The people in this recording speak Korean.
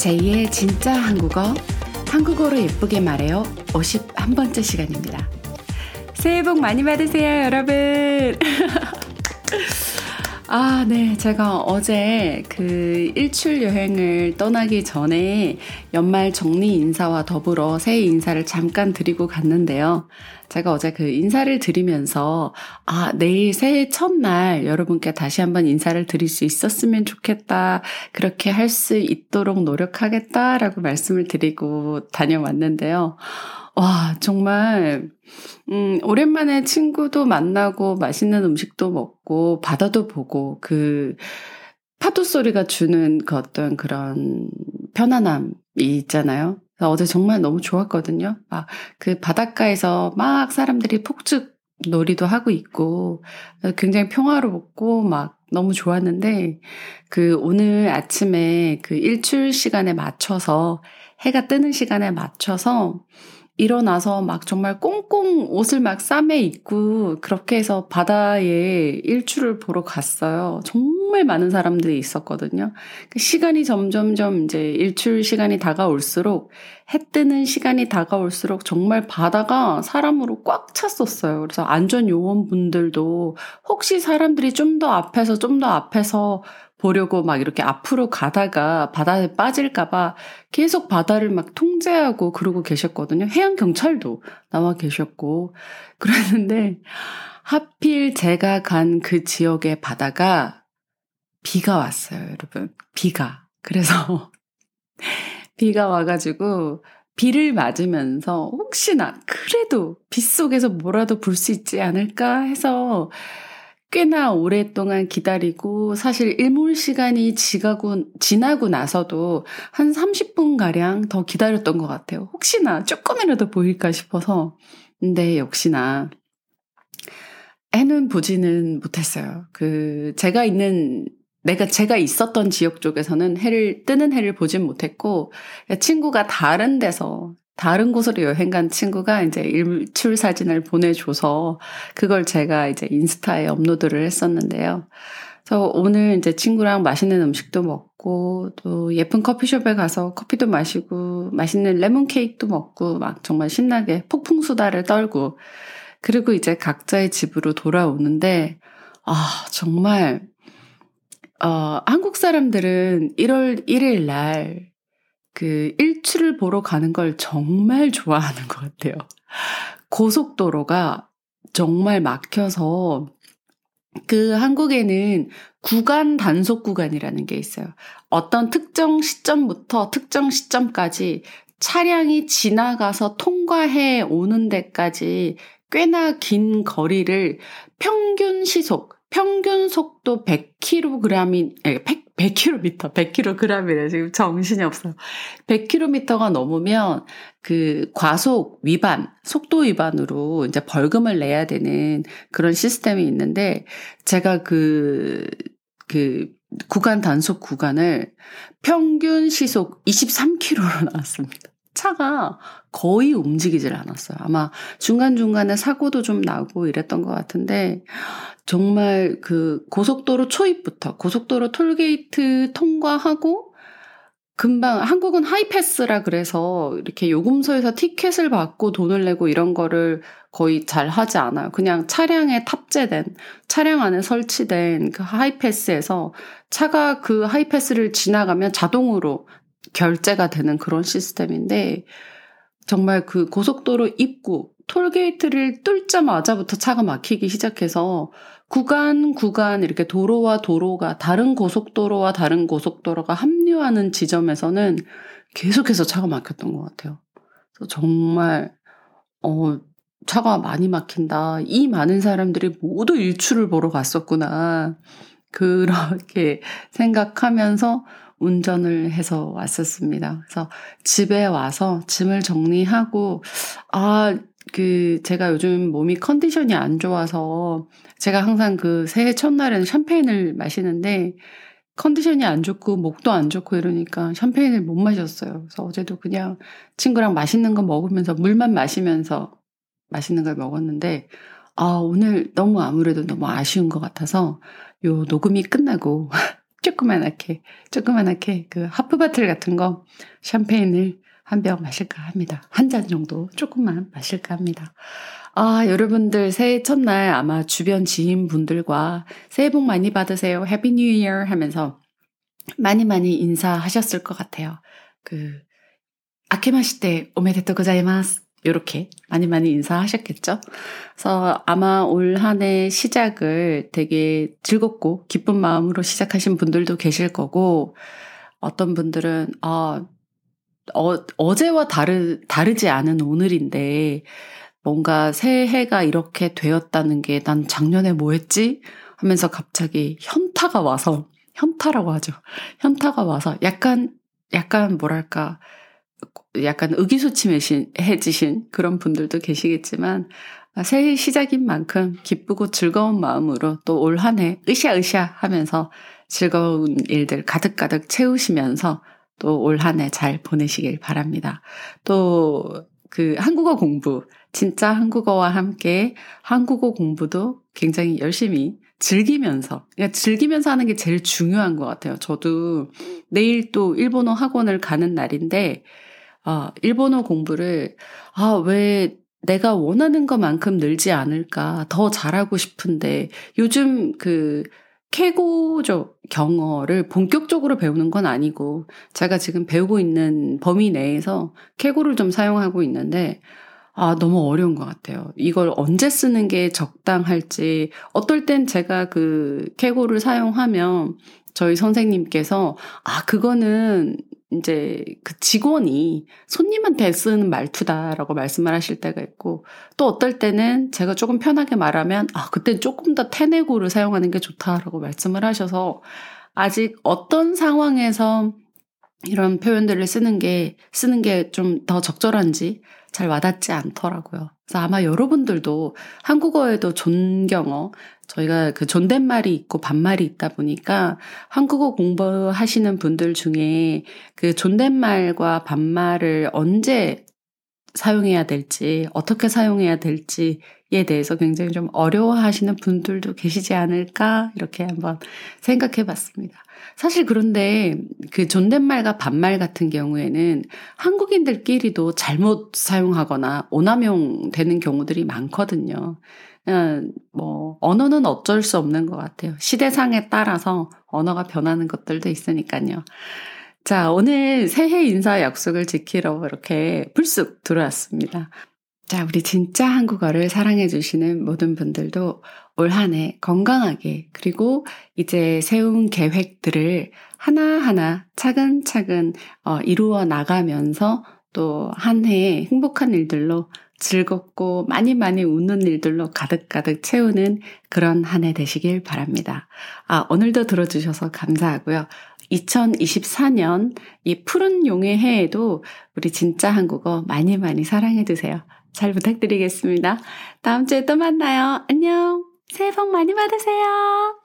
제2의 진짜 한국어, 한국어로 예쁘게 말해요. 51번째 시간입니다. 새해 복 많이 받으세요, 여러분! 아, 네. 제가 어제 그 일출 여행을 떠나기 전에 연말 정리 인사와 더불어 새해 인사를 잠깐 드리고 갔는데요. 제가 어제 그 인사를 드리면서, 아, 내일 새해 첫날 여러분께 다시 한번 인사를 드릴 수 있었으면 좋겠다. 그렇게 할 수 있도록 노력하겠다라고 말씀을 드리고 다녀왔는데요. 와, 정말, 음, 오랜만에 친구도 만나고 맛있는 음식도 먹고 바다도 보고 그 파도 소리가 주는 그 어떤 그런 편안함이 있잖아요. 어제 정말 너무 좋았거든요. 막 그 바닷가에서 막 사람들이 폭죽 놀이도 하고 있고 굉장히 평화롭고 막 너무 좋았는데 그 오늘 아침에 그 일출 시간에 맞춰서 해가 뜨는 시간에 맞춰서 일어나서 막 정말 꽁꽁 옷을 막 싸매 입고 그렇게 해서 바다에 일출을 보러 갔어요. 정말 많은 사람들이 있었거든요. 그 시간이 점점점 이제 일출 시간이 다가올수록 해 뜨는 시간이 다가올수록 정말 바다가 사람으로 꽉 찼었어요. 그래서 안전 요원분들도 혹시 사람들이 좀 더 앞에서 좀 더 앞에서 보려고 막 이렇게 앞으로 가다가 바다에 빠질까봐 계속 바다를 막 통제하고 그러고 계셨거든요. 해양 경찰도 나와 계셨고 그랬는데 하필 제가 간 그 지역의 바다가 비가 왔어요, 여러분. 비가. 그래서 비가 와가지고 비를 맞으면서 혹시나 그래도 빗속에서 뭐라도 볼 수 있지 않을까 해서 꽤나 오랫동안 기다리고 사실 일몰 시간이 지가고, 지나고 나서도 한 30분가량 더 기다렸던 것 같아요. 혹시나 조금이라도 보일까 싶어서. 근데 역시나 해는 보지는 못했어요. 그, 제가 있는, 내가 제가 있었던 지역 쪽에서는 해를, 뜨는 해를 보진 못했고, 친구가 다른 데서 다른 곳으로 여행 간 친구가 이제 일출 사진을 보내줘서 그걸 제가 이제 인스타에 업로드를 했었는데요. 그래서 오늘 이제 친구랑 맛있는 음식도 먹고 또 예쁜 커피숍에 가서 커피도 마시고 맛있는 레몬 케이크도 먹고 막 정말 신나게 폭풍 수다를 떨고 그리고 이제 각자의 집으로 돌아오는데 아 정말 어 한국 사람들은 1월 1일 날 그 일출을 보러 가는 걸 정말 좋아하는 것 같아요. 고속도로가 정말 막혀서 그 한국에는 구간 단속 구간이라는 게 있어요. 어떤 특정 시점부터 특정 시점까지 차량이 지나가서 통과해 오는 데까지 꽤나 긴 거리를 평균 시속, 평균 속도 100kg이, 100, 100km, 100kg이래. 지금 정신이 없어요. 100km가 넘으면 그 과속 위반, 속도 위반으로 이제 벌금을 내야 되는 그런 시스템이 있는데 제가 그, 그 구간 단속 구간을 평균 시속 23km로 나왔습니다. 차가 거의 움직이질 않았어요. 아마 중간중간에 사고도 좀 나고 이랬던 것 같은데, 정말 그 고속도로 초입부터 고속도로 톨게이트 통과하고 금방 한국은 하이패스라 그래서 이렇게 요금소에서 티켓을 받고 돈을 내고 이런 거를 거의 잘 하지 않아요. 그냥 차량에 탑재된 차량 안에 설치된 그 하이패스에서 차가 그 하이패스를 지나가면 자동으로 결제가 되는 그런 시스템인데 정말 그 고속도로 입구 톨게이트를 뚫자마자부터 차가 막히기 시작해서 구간 구간 이렇게 도로와 도로가 다른 고속도로와 다른 고속도로가 합류하는 지점에서는 계속해서 차가 막혔던 것 같아요. 그래서 정말 어 차가 많이 막힌다. 이 많은 사람들이 모두 일출을 보러 갔었구나. 그렇게 생각하면서 운전을 해서 왔었습니다. 그래서 집에 와서 짐을 정리하고, 아, 그, 제가 요즘 몸이 컨디션이 안 좋아서, 제가 항상 그 새해 첫날에는 샴페인을 마시는데, 컨디션이 안 좋고, 목도 안 좋고 이러니까 샴페인을 못 마셨어요. 그래서 어제도 그냥 친구랑 맛있는 거 먹으면서, 물만 마시면서 맛있는 걸 먹었는데, 아, 오늘 너무 아무래도 너무 아쉬운 것 같아서, 요 녹음이 끝나고, 조그만하게, 조그만하게 그 half bottle 같은 거 샴페인을 한 병 마실까 합니다. 한 잔 정도 조금만 마실까 합니다. 아, 여러분들 새해 첫날 아마 주변 지인분들과 새해 복 많이 받으세요. Happy New Year 하면서 많이 많이 인사하셨을 것 같아요. 그, 아케마시테 오메데토 고자이마스. 요렇게 많이 많이 인사하셨겠죠? 그래서 아마 올 한 해 시작을 되게 즐겁고 기쁜 마음으로 시작하신 분들도 계실 거고, 어떤 분들은, 아, 어, 어제와 다르, 다르지 않은 오늘인데, 뭔가 새해가 이렇게 되었다는 게 난 작년에 뭐 했지? 하면서 갑자기 현타가 와서, 현타라고 하죠. 현타가 와서 약간, 약간 뭐랄까, 약간 의기소침해지신 그런 분들도 계시겠지만, 새해 시작인 만큼 기쁘고 즐거운 마음으로 또 올 한 해 으쌰으쌰 하면서 즐거운 일들 가득가득 채우시면서 또 올 한 해 잘 보내시길 바랍니다. 또 그 한국어 공부, 진짜 한국어와 함께 한국어 공부도 굉장히 열심히 즐기면서, 그러니까 즐기면서 하는 게 제일 중요한 것 같아요. 저도 내일 또 일본어 학원을 가는 날인데, 아, 일본어 공부를, 아, 왜 내가 원하는 것만큼 늘지 않을까, 더 잘하고 싶은데, 요즘 그, 캐고적 경어를 본격적으로 배우는 건 아니고, 제가 지금 배우고 있는 범위 내에서 캐고를 좀 사용하고 있는데, 아, 너무 어려운 것 같아요. 이걸 언제 쓰는 게 적당할지, 어떨 땐 제가 그 캐고를 사용하면 저희 선생님께서, 아, 그거는 이제 그 직원이 손님한테 쓰는 말투다라고 말씀을 하실 때가 있고 또 어떨 때는 제가 조금 편하게 말하면 아 그때 조금 더 테네고를 사용하는 게 좋다라고 말씀을 하셔서 아직 어떤 상황에서 이런 표현들을 쓰는 게 쓰는 게 좀 더 적절한지 잘 와닿지 않더라고요. 그래서 아마 여러분들도 한국어에도 존경어, 저희가 그 존댓말이 있고 반말이 있다 보니까 한국어 공부하시는 분들 중에 그 존댓말과 반말을 언제 사용해야 될지, 어떻게 사용해야 될지에 대해서 굉장히 좀 어려워하시는 분들도 계시지 않을까, 이렇게 한번 생각해 봤습니다. 사실 그런데 그 존댓말과 반말 같은 경우에는 한국인들끼리도 잘못 사용하거나 오남용 되는 경우들이 많거든요. 뭐, 언어는 어쩔 수 없는 것 같아요. 시대상에 따라서 언어가 변하는 것들도 있으니까요. 자, 오늘 새해 인사 약속을 지키러 이렇게 불쑥 들어왔습니다. 자, 우리 진짜 한국어를 사랑해주시는 모든 분들도 올 한 해 건강하게, 그리고 이제 세운 계획들을 하나하나 차근차근 어, 이루어 나가면서 또 한 해에 행복한 일들로 즐겁고 많이 많이 웃는 일들로 가득가득 채우는 그런 한 해 되시길 바랍니다. 아, 오늘도 들어주셔서 감사하고요. 2024년 이 푸른 용의 해에도 우리 진짜 한국어 많이 많이 사랑해주세요. 잘 부탁드리겠습니다. 다음 주에 또 만나요. 안녕. 새해 복 많이 받으세요.